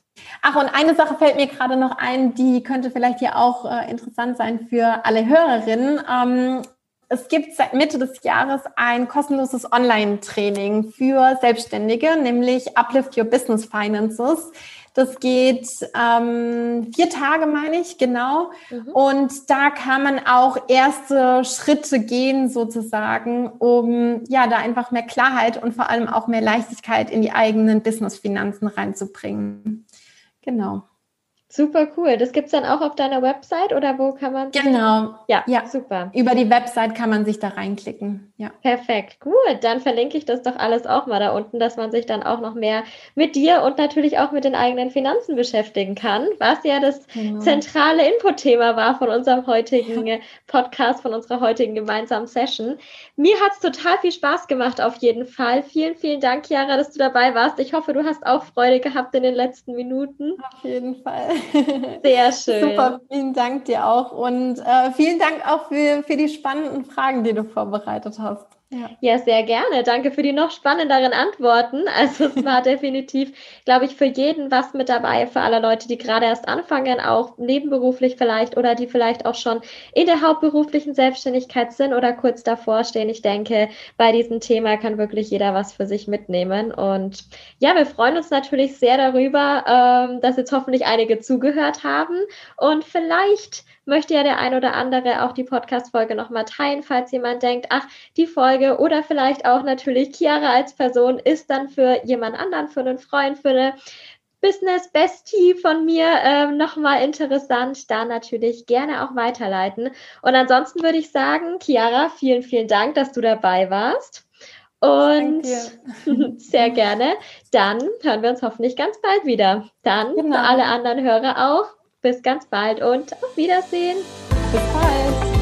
Ach, und eine Sache fällt mir gerade noch ein, die könnte vielleicht hier auch äh, interessant sein für alle Hörerinnen. Ähm, es gibt seit Mitte des Jahres ein kostenloses Online-Training für Selbstständige, nämlich Uplift Your Business Finances. Das geht ähm, vier Tage, meine ich, genau. Mhm. Und da kann man auch erste Schritte gehen, sozusagen, um ja da einfach mehr Klarheit und vor allem auch mehr Leichtigkeit in die eigenen Business-Finanzen reinzubringen. Genau. Super cool. Das gibt es dann auch auf deiner Website oder wo kann man? Genau. Ja, ja, super. Über die Website kann man sich da reinklicken. Ja. Perfekt. Gut. Dann verlinke ich das doch alles auch mal da unten, dass man sich dann auch noch mehr mit dir und natürlich auch mit den eigenen Finanzen beschäftigen kann, was ja das genau. zentrale Input-Thema war von unserem heutigen ja. Podcast, von unserer heutigen gemeinsamen Session. Mir hat es total viel Spaß gemacht, auf jeden Fall. Vielen, vielen Dank, Chiara, dass du dabei warst. Ich hoffe, du hast auch Freude gehabt in den letzten Minuten. Auf jeden Fall. Sehr schön. Super, vielen Dank dir auch und äh, vielen Dank auch für, für die spannenden Fragen, die du vorbereitet hast. Ja. ja, sehr gerne. Danke für die noch spannenderen Antworten. Also es war definitiv, glaube ich, für jeden was mit dabei, für alle Leute, die gerade erst anfangen, auch nebenberuflich vielleicht oder die vielleicht auch schon in der hauptberuflichen Selbstständigkeit sind oder kurz davor stehen. Ich denke, bei diesem Thema kann wirklich jeder was für sich mitnehmen. Und ja, wir freuen uns natürlich sehr darüber, ähm, dass jetzt hoffentlich einige zugehört haben und vielleicht möchte ja der ein oder andere auch die Podcast-Folge nochmal teilen, falls jemand denkt, ach, die Folge oder vielleicht auch natürlich Chiara als Person ist dann für jemand anderen, für einen Freund, für eine Business Bestie von mir ähm, nochmal interessant, da natürlich gerne auch weiterleiten. Und ansonsten würde ich sagen, Chiara, vielen, vielen Dank, dass du dabei warst. Und sehr gerne. Dann hören wir uns hoffentlich ganz bald wieder. Dann genau. für alle anderen Hörer auch. Bis ganz bald und auf Wiedersehen. Bis bald.